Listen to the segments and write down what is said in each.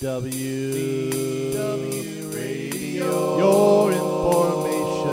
DW, DW Radio, your information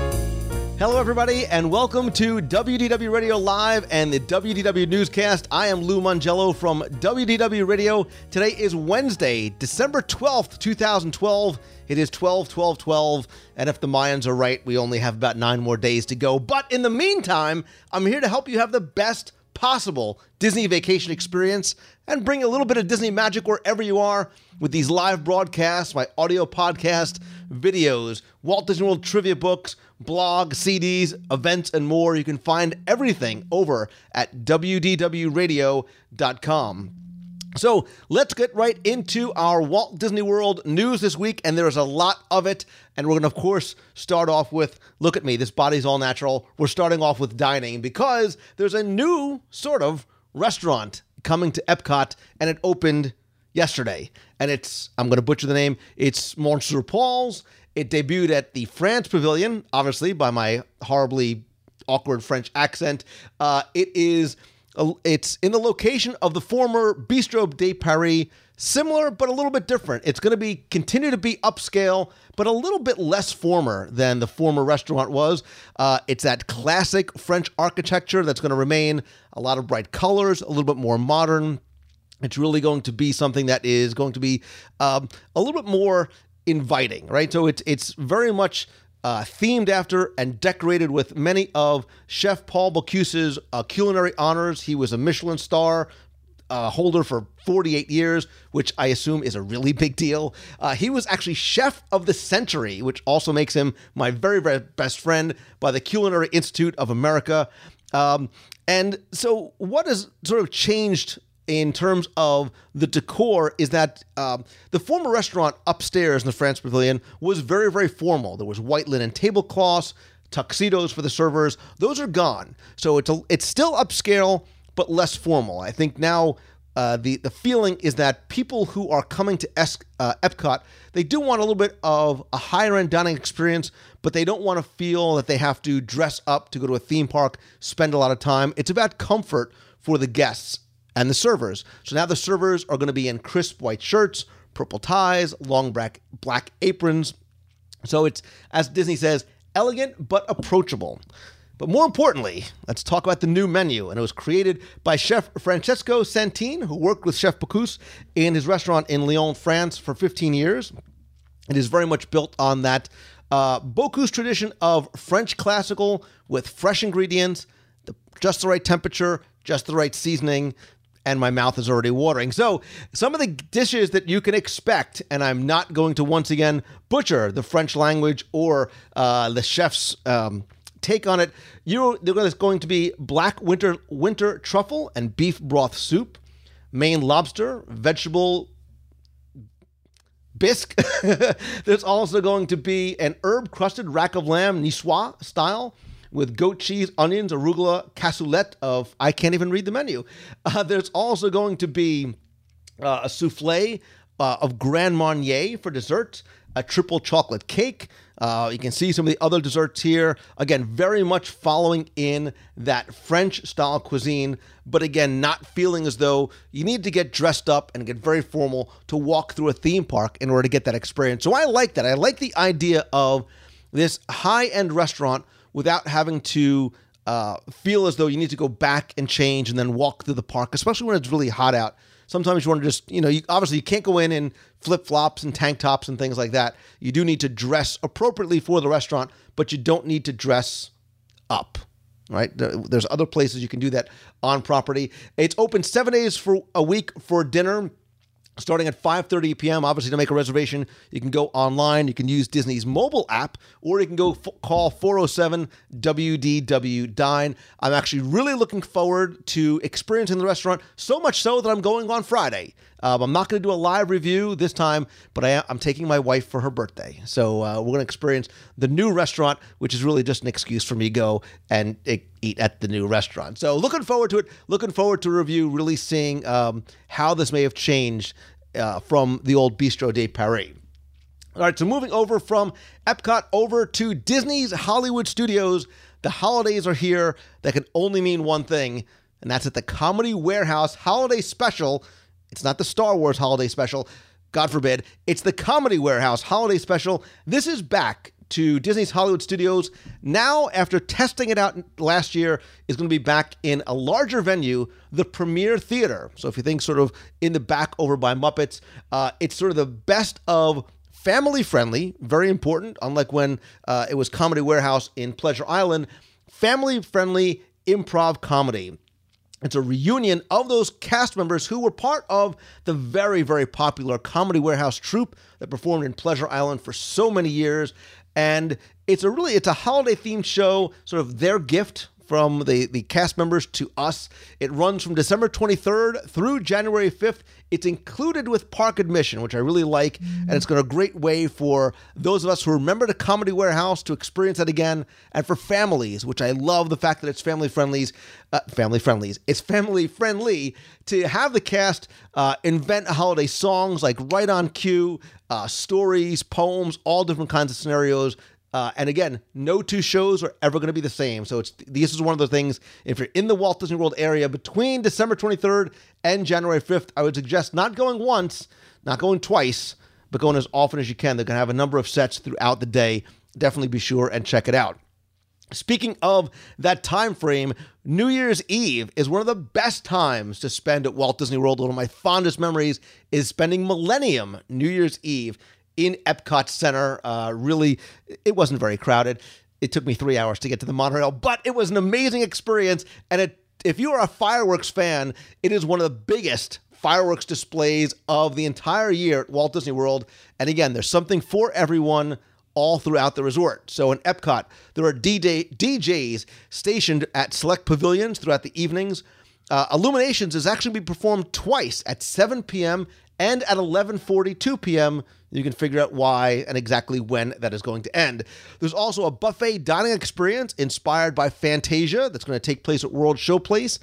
station. Hello, everybody, and welcome to WDW Radio Live and the WDW Newscast. I am Lou Mongello from WDW Radio. Today is Wednesday, December 12th, 2012. It is 12 12 12, and if the Mayans are right, we only have about nine more days to go. But in the meantime, I'm here to help you have the best possible Disney vacation experience and bring a little bit of Disney magic wherever you are with these live broadcasts, my audio podcast, videos, Walt Disney World trivia books, blog, CDs, events, and more. You can find everything over at WDWRadio.com. So let's get right into our Walt Disney World news this week, and there's a lot of it. And we're going to, of course, start off with look at me, this body's all natural. We're starting off with dining because there's a new sort of restaurant coming to Epcot, and it opened yesterday. And it's, I'm going to butcher the name, it's Monsieur Paul's. It debuted at the France Pavilion, obviously, by my horribly awkward French accent. Uh, it is it's in the location of the former Bistro de Paris, similar but a little bit different. It's going to be continue to be upscale, but a little bit less former than the former restaurant was. Uh, it's that classic French architecture that's going to remain. A lot of bright colors, a little bit more modern. It's really going to be something that is going to be um, a little bit more inviting, right? So it's it's very much uh, themed after and decorated with many of Chef Paul Bocuse's uh, culinary honors. He was a Michelin star uh, holder for 48 years, which I assume is a really big deal. Uh, he was actually chef of the century, which also makes him my very, very best friend by the Culinary Institute of America. Um, and so, what has sort of changed in terms of the decor is that um, the former restaurant upstairs in the France Pavilion was very, very formal. There was white linen tablecloths, tuxedos for the servers. Those are gone. So it's a, it's still upscale, but less formal. I think now uh, the the feeling is that people who are coming to es- uh, Epcot, they do want a little bit of a higher end dining experience, but they don't want to feel that they have to dress up to go to a theme park, spend a lot of time. It's about comfort for the guests and the servers. So now the servers are going to be in crisp white shirts, purple ties, long black black aprons. So it's as Disney says, elegant but approachable. But more importantly, let's talk about the new menu. And it was created by Chef Francesco Santin, who worked with Chef Bocuse in his restaurant in Lyon, France for 15 years. It is very much built on that uh, Bocuse tradition of French classical with fresh ingredients, the, just the right temperature, just the right seasoning, and my mouth is already watering. So, some of the dishes that you can expect, and I'm not going to once again butcher the French language or uh, the chef's um, take on it. You, there's going to be black winter winter truffle and beef broth soup, Maine lobster, vegetable bisque. there's also going to be an herb crusted rack of lamb niçoise style with goat cheese, onions, arugula, cassoulet of I can't even read the menu. Uh, there's also going to be uh, a souffle uh, of Grand Marnier for dessert, a triple chocolate cake. Uh, you can see some of the other desserts here. Again, very much following in that French style cuisine, but again, not feeling as though you need to get dressed up and get very formal to walk through a theme park in order to get that experience. So I like that. I like the idea of this high end restaurant without having to uh, feel as though you need to go back and change and then walk through the park, especially when it's really hot out. Sometimes you want to just, you know, you, obviously you can't go in in flip flops and tank tops and things like that. You do need to dress appropriately for the restaurant, but you don't need to dress up. Right? There's other places you can do that on property. It's open seven days for a week for dinner starting at 5:30 p.m. Obviously, to make a reservation, you can go online. You can use Disney's mobile app, or you can go f- call 407 WDW Dine. I'm actually really looking forward to experiencing the restaurant. So much so that I'm going on Friday. Um, I'm not going to do a live review this time, but I, am taking my wife for her birthday. So uh, we're going to experience the new restaurant, which is really just an excuse for me to go and eat at the new restaurant. So looking forward to it. Looking forward to review, really seeing um, how this may have changed uh, from the old Bistro de Paris. All right, so moving over from Epcot over to Disney's Hollywood Studios. The holidays are here. That can only mean one thing, and that's at the Comedy Warehouse Holiday Special It's not the Star Wars holiday special. God forbid. It's the Comedy Warehouse holiday special. This is back to Disney's Hollywood Studios. Now, after testing it out last year, is going to be back in a larger venue, the Premier Theater. So if you think sort of in the back over by Muppets, uh, it's sort of the best of family friendly, very important, unlike when uh, it was Comedy Warehouse in Pleasure Island, family friendly improv comedy. It's a reunion of those cast members who were part of the very, very popular Comedy Warehouse troupe that performed in Pleasure Island for so many years. And it's a really it's a holiday themed show, sort of their gift from the, the cast members to us. It runs from December 23rd through January 5th. It's included with park admission, which I really like, and it's got a great way for those of us who remember the Comedy Warehouse to experience that again, and for families, which I love the fact that it's family friendlies, uh, family friendlies. It's family friendly to have the cast uh, invent holiday songs like right on cue, uh, stories, poems, all different kinds of scenarios uh, and again, no two shows are ever going to be the same. So it's this is one of the things. If you're in the Walt Disney World area between December 23rd and January 5th, I would suggest not going once, not going twice, but going as often as you can. They're going to have a number of sets throughout the day. Definitely be sure and check it out. Speaking of that time frame, New Year's Eve is one of the best times to spend at Walt Disney World. One of my fondest memories is spending Millennium New Year's Eve in Epcot Center. Uh, really, it wasn't very crowded. It took me three hours to get to the monorail, but it was an amazing experience. And it, if you are a fireworks fan, it is one of the biggest fireworks displays of the entire year at Walt Disney World. And again, there's something for everyone all throughout the resort. So in Epcot, there are DJ, DJs stationed at select pavilions throughout the evenings. Uh, Illuminations is actually be performed twice at 7 p.m. and at 11:42 p.m. You can figure out why and exactly when that is going to end. There's also a buffet dining experience inspired by Fantasia that's going to take place at World Showplace.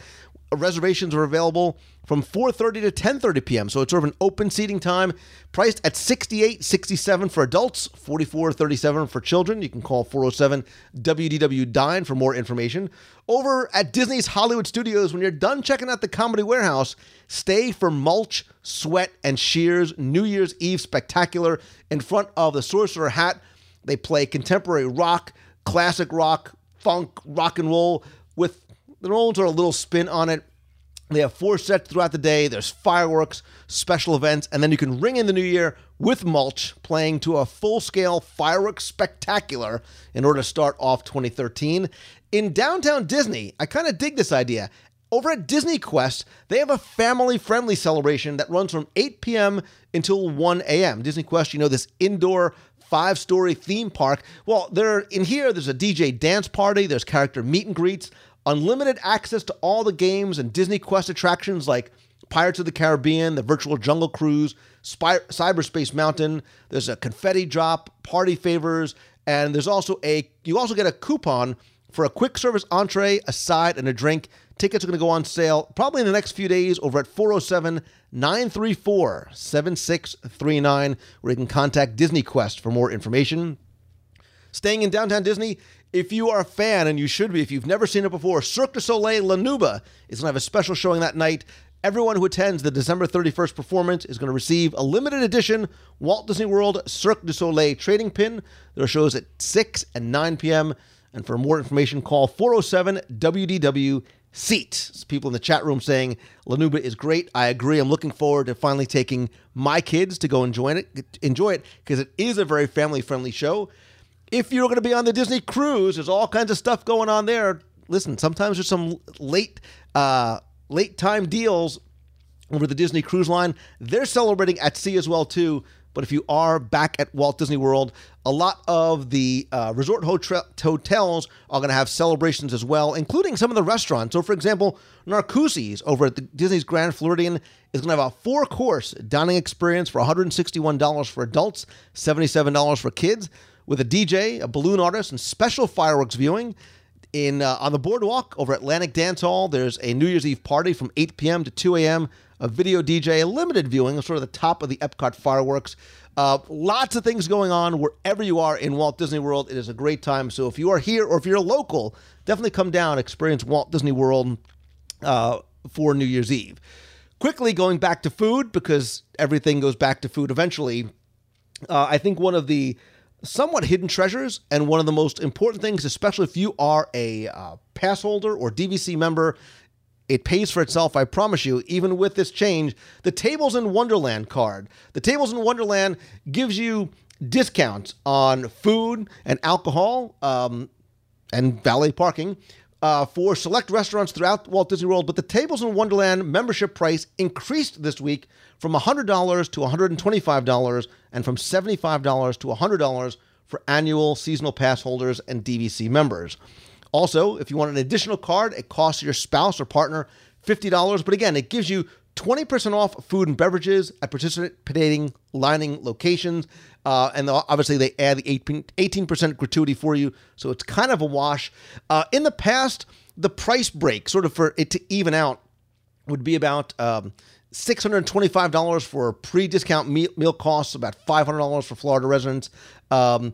Uh, reservations are available from 4:30 to 10:30 p.m. So it's sort of an open seating time, priced at 68.67 for adults, 44.37 for children. You can call 407 WDW Dine for more information. Over at Disney's Hollywood Studios, when you're done checking out the Comedy Warehouse, stay for Mulch, Sweat, and shears New Year's Eve spectacular in front of the Sorcerer Hat. They play contemporary rock, classic rock, funk, rock and roll with the own are a little spin on it. They have four sets throughout the day. There's fireworks, special events, and then you can ring in the new year with Mulch playing to a full scale fireworks spectacular in order to start off 2013. In downtown Disney, I kind of dig this idea. Over at Disney Quest, they have a family friendly celebration that runs from 8 p.m. until 1 a.m. Disney Quest, you know, this indoor five story theme park. Well, there in here, there's a DJ dance party, there's character meet and greets, unlimited access to all the games and Disney Quest attractions like Pirates of the Caribbean, the Virtual Jungle Cruise, Spy- Cyberspace Mountain. There's a confetti drop, party favors, and there's also a you also get a coupon for a quick service entree, a side, and a drink. Tickets are going to go on sale probably in the next few days over at 407 934 7639, where you can contact Disney Quest for more information. Staying in downtown Disney, if you are a fan, and you should be if you've never seen it before, Cirque du Soleil La Nouba is going to have a special showing that night. Everyone who attends the December 31st performance is going to receive a limited edition Walt Disney World Cirque du Soleil trading pin. There are shows at 6 and 9 p.m. And for more information, call 407 WDW Seat. People in the chat room saying La Nouba is great. I agree. I'm looking forward to finally taking my kids to go enjoy it. Enjoy it because it is a very family friendly show if you're going to be on the Disney cruise, there's all kinds of stuff going on there. Listen, sometimes there's some late uh, late time deals over the Disney Cruise Line. They're celebrating at sea as well too. But if you are back at Walt Disney World, a lot of the uh, resort hotels are going to have celebrations as well, including some of the restaurants. So, for example, Narcoossee's over at the Disney's Grand Floridian is going to have a four-course dining experience for $161 for adults, $77 for kids with a DJ, a balloon artist, and special fireworks viewing. In uh, on the boardwalk over Atlantic Dance Hall, there's a New Year's Eve party from 8 p.m. to 2 a.m. A video DJ, a limited viewing, sort of the top of the Epcot fireworks. Uh, lots of things going on wherever you are in Walt Disney World. It is a great time. So if you are here or if you're local, definitely come down, experience Walt Disney World uh, for New Year's Eve. quickly going back to food because everything goes back to food eventually. Uh, I think one of the somewhat hidden treasures and one of the most important things, especially if you are a uh, pass holder or DVC member, it pays for itself, I promise you, even with this change. The Tables in Wonderland card. The Tables in Wonderland gives you discounts on food and alcohol um, and valet parking uh, for select restaurants throughout Walt Disney World. But the Tables in Wonderland membership price increased this week from $100 to $125 and from $75 to $100 for annual seasonal pass holders and DVC members. Also, if you want an additional card, it costs your spouse or partner $50. But again, it gives you 20% off food and beverages at participating lining locations. Uh, and obviously, they add the 18% gratuity for you. So it's kind of a wash. Uh, in the past, the price break, sort of for it to even out, would be about um, $625 for pre discount meal, meal costs, about $500 for Florida residents. Um,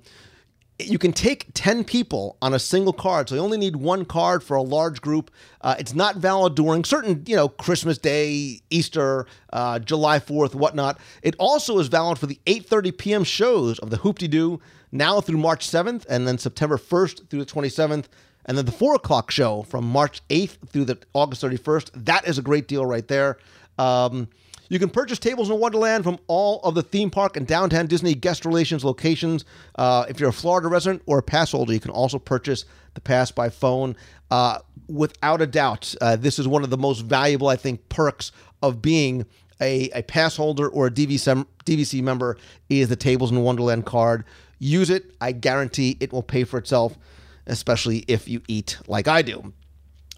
you can take 10 people on a single card so you only need one card for a large group. Uh, it's not valid during certain you know christmas day easter uh, july 4th whatnot. It also is valid for the 8.30 p.m shows of the hoop-de-doo now through march 7th and then september 1st through the 27th and then the 4 o'clock show from march 8th through the august 31st that is a great deal right there. Um, you can purchase tables in Wonderland from all of the theme park and downtown Disney guest relations locations. Uh, if you're a Florida resident or a pass holder, you can also purchase the pass by phone. Uh, without a doubt, uh, this is one of the most valuable, I think, perks of being a, a pass holder or a DVC, DVC member is the Tables in Wonderland card. Use it. I guarantee it will pay for itself, especially if you eat like I do.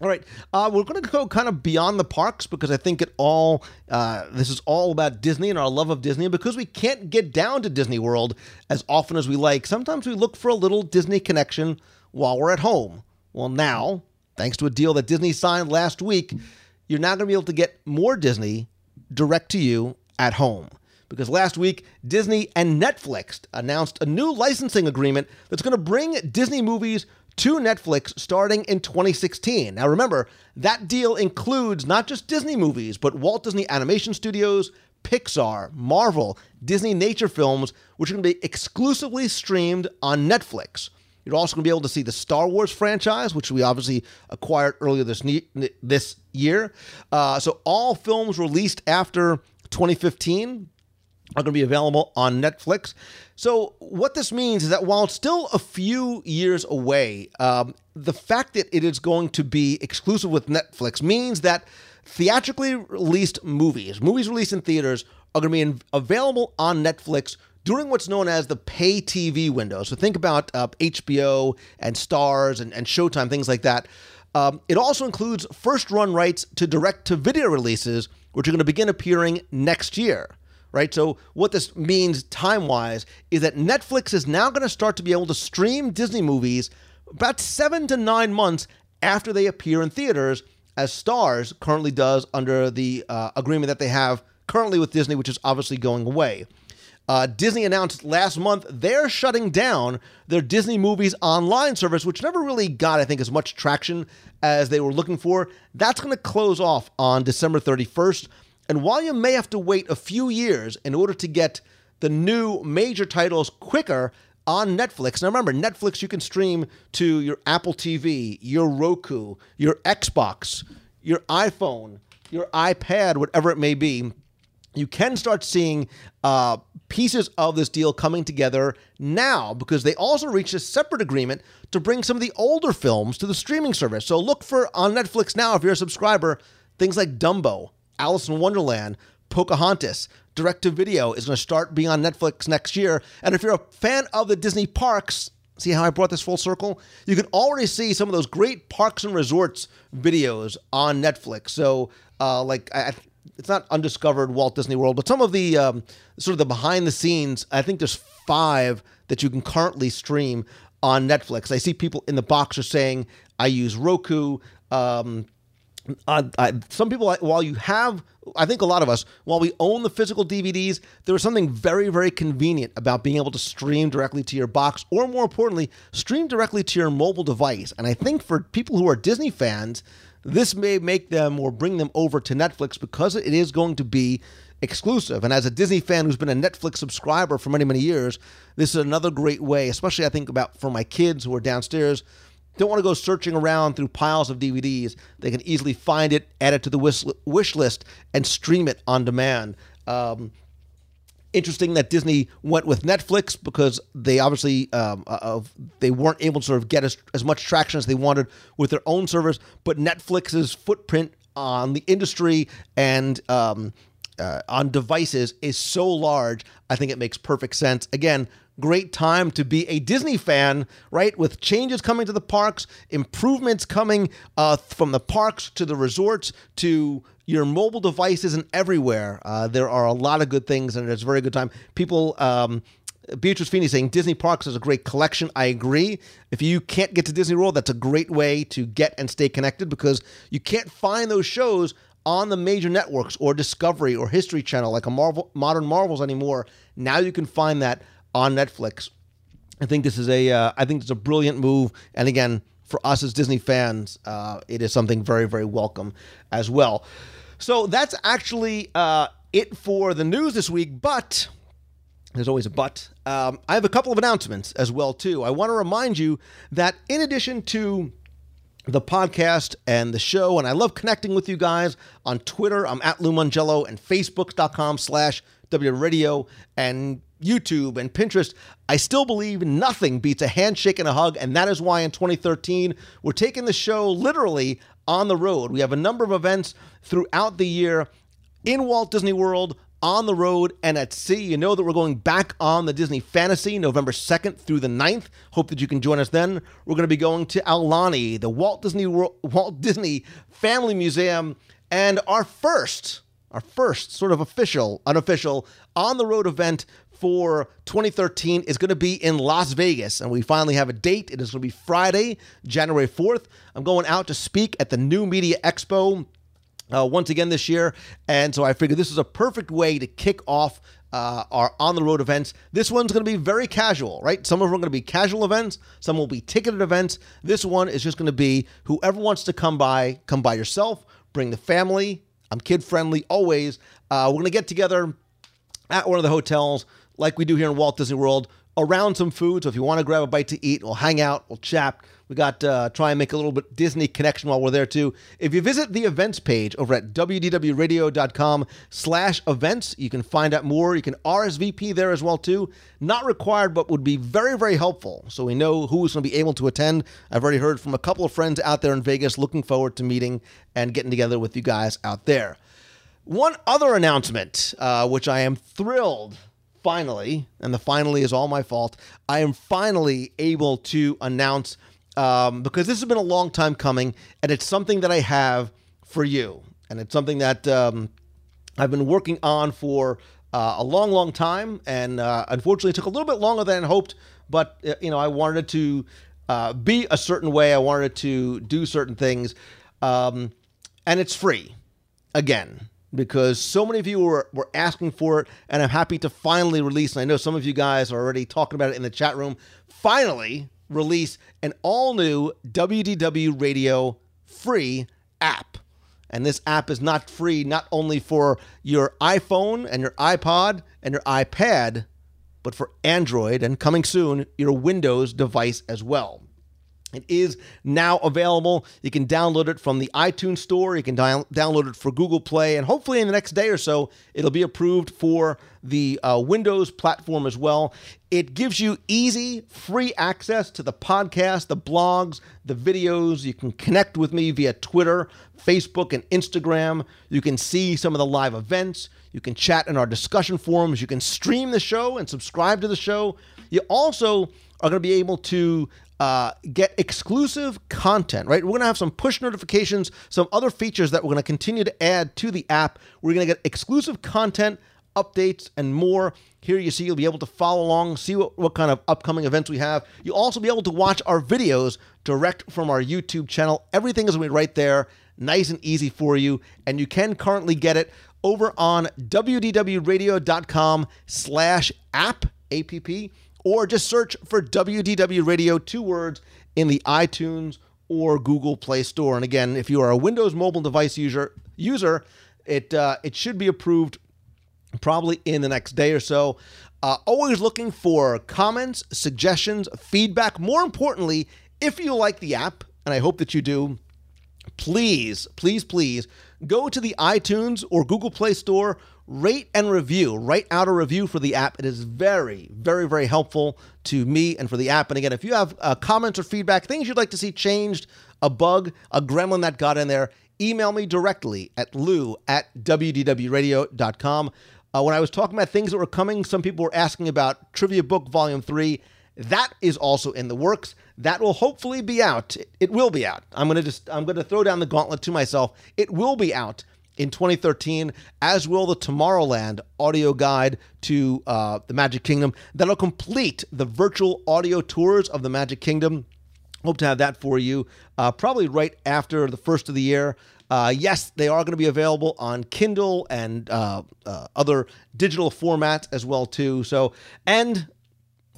All right, uh, we're going to go kind of beyond the parks because I think it all uh, this is all about Disney and our love of Disney. And because we can't get down to Disney World as often as we like, sometimes we look for a little Disney connection while we're at home. Well, now, thanks to a deal that Disney signed last week, you're now going to be able to get more Disney direct to you at home. Because last week, Disney and Netflix announced a new licensing agreement that's going to bring Disney movies to Netflix starting in 2016. Now, remember, that deal includes not just Disney movies, but Walt Disney Animation Studios, Pixar, Marvel, Disney Nature Films, which are going to be exclusively streamed on Netflix. You're also going to be able to see the Star Wars franchise, which we obviously acquired earlier this ne- this year. Uh, so all films released after 2015 are going to be available on Netflix. So, what this means is that while it's still a few years away, um, the fact that it is going to be exclusive with Netflix means that theatrically released movies, movies released in theaters, are going to be in, available on Netflix during what's known as the pay TV window. So, think about uh, HBO and Starz and, and Showtime, things like that. Um, it also includes first run rights to direct to video releases, which are going to begin appearing next year right? So, what this means time wise is that Netflix is now going to start to be able to stream Disney movies about seven to nine months after they appear in theaters, as Starz currently does under the uh, agreement that they have currently with Disney, which is obviously going away. Uh, Disney announced last month they're shutting down their Disney Movies online service, which never really got, I think, as much traction as they were looking for. That's going to close off on December 31st. And while you may have to wait a few years in order to get the new major titles quicker on Netflix, now remember, Netflix you can stream to your Apple TV, your Roku, your Xbox, your iPhone, your iPad, whatever it may be. You can start seeing uh, pieces of this deal coming together now because they also reached a separate agreement to bring some of the older films to the streaming service. So look for on Netflix now if you're a subscriber things like Dumbo, Alice in Wonderland, Pocahontas, direct to video is going to start being on Netflix next year. And if you're a fan of the Disney parks, see how I brought this full circle? You can already see some of those great parks and resorts videos on Netflix. So, uh, like, I, it's not undiscovered Walt Disney World, but some of the um, sort of the behind the scenes, I think there's five that you can currently stream on Netflix. I see people in the box are saying, I use Roku. Um, uh, I, some people, while you have, I think a lot of us, while we own the physical DVDs, there is something very, very convenient about being able to stream directly to your box, or more importantly, stream directly to your mobile device. And I think for people who are Disney fans, this may make them or bring them over to Netflix because it is going to be exclusive. And as a Disney fan who's been a Netflix subscriber for many, many years, this is another great way, especially I think about for my kids who are downstairs don't want to go searching around through piles of DVDs. They can easily find it, add it to the wish, list, and stream it on demand. Um, interesting that Disney went with Netflix because they obviously um, uh, they weren't able to sort of get as, as much traction as they wanted with their own service. But Netflix's footprint on the industry and um, uh, on devices is so large. I think it makes perfect sense. Again, great time to be a Disney fan, right? With changes coming to the parks, improvements coming uh, from the parks to the resorts to your mobile devices and everywhere. Uh, there are a lot of good things, and it's a very good time. People. Um, Beatrice Feeney saying Disney Parks is a great collection. I agree. If you can't get to Disney World, that's a great way to get and stay connected because you can't find those shows on the major networks or Discovery or History Channel like a Marvel Modern Marvels anymore. Now you can find that on Netflix. I think this is a uh, I think it's a brilliant move, and again, for us as Disney fans, uh, it is something very very welcome as well. So that's actually uh, it for the news this week, but. There's always a but. Um, I have a couple of announcements as well too. I want to remind you that in addition to the podcast and the show, and I love connecting with you guys on Twitter. I'm at Lou Mongello and Facebook.com slash W Radio and YouTube and Pinterest, I still believe nothing beats a handshake and a hug. And that is why in 2013, we're taking the show literally on the road. We have a number of events throughout the year in Walt Disney World, on the road, and at sea. You know that we're going back on the Disney Fantasy November 2nd through the 9th. Hope that you can join us then. We're going to be going to Aulani, the Walt Disney World, Walt Disney Family Museum, and our first our first sort of official, unofficial, on the road event for 2013 is going to be in Las Vegas. And we finally have a date. It is going to be Friday, January 4th. I'm going out to speak at the New Media Expo uh, once again this year. And so I figured this is a perfect way to kick off uh, our on the road events. This one's going to be very casual, right? Some of them are going to be casual events, some will be ticketed events. This one is just going to be whoever wants to come by, come by yourself, bring the family. I'm kid friendly always. Uh, we're going to get together at one of the hotels like we do here in Walt Disney World around some food. So if you want to grab a bite to eat, we'll hang out, we'll chat. We got uh, try and make a little bit Disney connection while we're there too. If you visit the events page over at wdwradio.com slash events, you can find out more. You can RSVP there as well too. Not required, but would be very, very helpful. So we know who's going to be able to attend. I've already heard from a couple of friends out there in Vegas looking forward to meeting and getting together with you guys out there. One other announcement, uh, which I am thrilled finally, and the finally is all my fault, I am finally able to announce um, because this has been a long time coming, and it's something that I have for you, and it's something that um, I've been working on for uh, a long, long time, and uh, unfortunately, it took a little bit longer than I hoped. But uh, you know, I wanted to uh, be a certain way. I wanted to do certain things, um, and it's free. Again, because so many of you were, were asking for it, and I'm happy to finally release. And I know some of you guys are already talking about it in the chat room. Finally, release an all new WDW Radio free app. And this app is not free not only for your iPhone and your iPod and your iPad, but for Android and coming soon, your Windows device as well. It is now available. You can download it from the iTunes Store. You can download it for Google Play, and hopefully in the next day or so, it'll be approved for the uh, Windows platform as well. It gives you easy, free access to the podcast, the blogs, the videos. You can connect with me via Twitter, Facebook, and Instagram. You can see some of the live events. You can chat in our discussion forums. You can stream the show and subscribe to the show. You also are going to be able to uh, get exclusive content, right? We're going to have some push notifications, some other features that we're going to continue to add to the app. We're going to get exclusive content, updates, and more. Here you see you'll be able to follow along, see what, what kind of upcoming events we have. You'll also be able to watch our videos direct from our YouTube channel. Everything is going to be right there, nice and easy for you. And you can currently get it over on wdwradio.com slash app, APP or just search for WDW Radio, two words, in the iTunes or Google Play Store. And again, if you are a Windows mobile device user, user, it uh, it should be approved probably in the next day or so. Uh, always looking for comments, suggestions, feedback. More importantly, if you like the app, and I hope that you do, please, please, please go to the iTunes or Google Play Store, rate and review. Write out a review for the app. It is very, very, very helpful to me and for the app. And again, if you have uh, comments or feedback, things you'd like to see changed, a bug, a gremlin that got in there, email me directly at lou at wdwradio.com. Uh, when I was talking about things that were coming, some people were asking about Trivia Book Volume 3. That is also in the works. That will hopefully be out. It will be out. I'm gonna just I'm gonna throw down the gauntlet to myself. It will be out in 2013, as will the Tomorrowland audio guide to uh, the Magic Kingdom. That'll complete the virtual audio tours of the Magic Kingdom. Hope to have that for you uh, probably right after the first of the year. Uh, yes, they are going to be available on Kindle and uh, uh, other digital formats as well too. So, and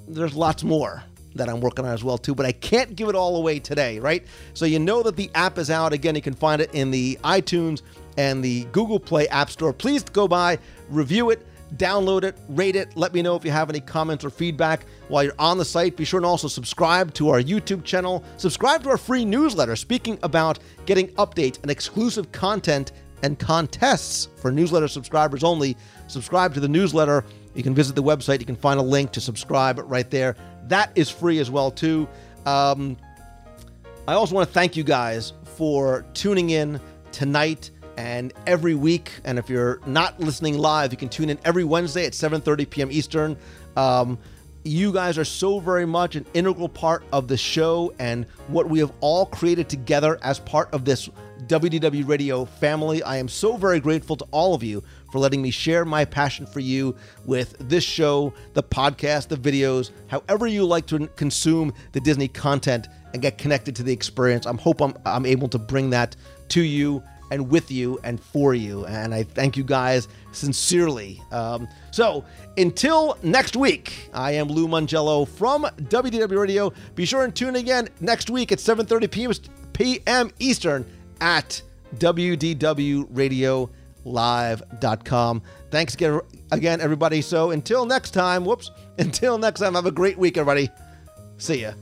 there's lots more that I'm working on as well too, but I can't give it all away today, right? So you know that the app is out. Again, you can find it in the iTunes and the Google Play App Store. Please go by, review it, download it, rate it. Let me know if you have any comments or feedback while you're on the site. Be sure and also subscribe to our YouTube channel. Subscribe to our free newsletter speaking about getting updates and exclusive content and contests for newsletter subscribers only. Subscribe to the newsletter. You can visit the website. You can find a link to subscribe right there. That is free as well too. Um, I also want to thank you guys for tuning in tonight and every week. And if you're not listening live, you can tune in every Wednesday at 7:30 p.m. Eastern. Um, you guys are so very much an integral part of the show and what we have all created together as part of this WDW Radio family. I am so very grateful to all of you for letting me share my passion for you with this show, the podcast, the videos, however you like to consume the Disney content and get connected to the experience. I'm hope I'm, I'm able to bring that to you and with you and for you. And I thank you guys sincerely. Um, so until next week, I am Lou Mongello from WDW Radio. Be sure and tune again next week at 7:30 p.m. p.m. Eastern at WDWRadioLive.com. Thanks again, again, everybody. So until next time, whoops, until next time, have a great week, everybody. See ya.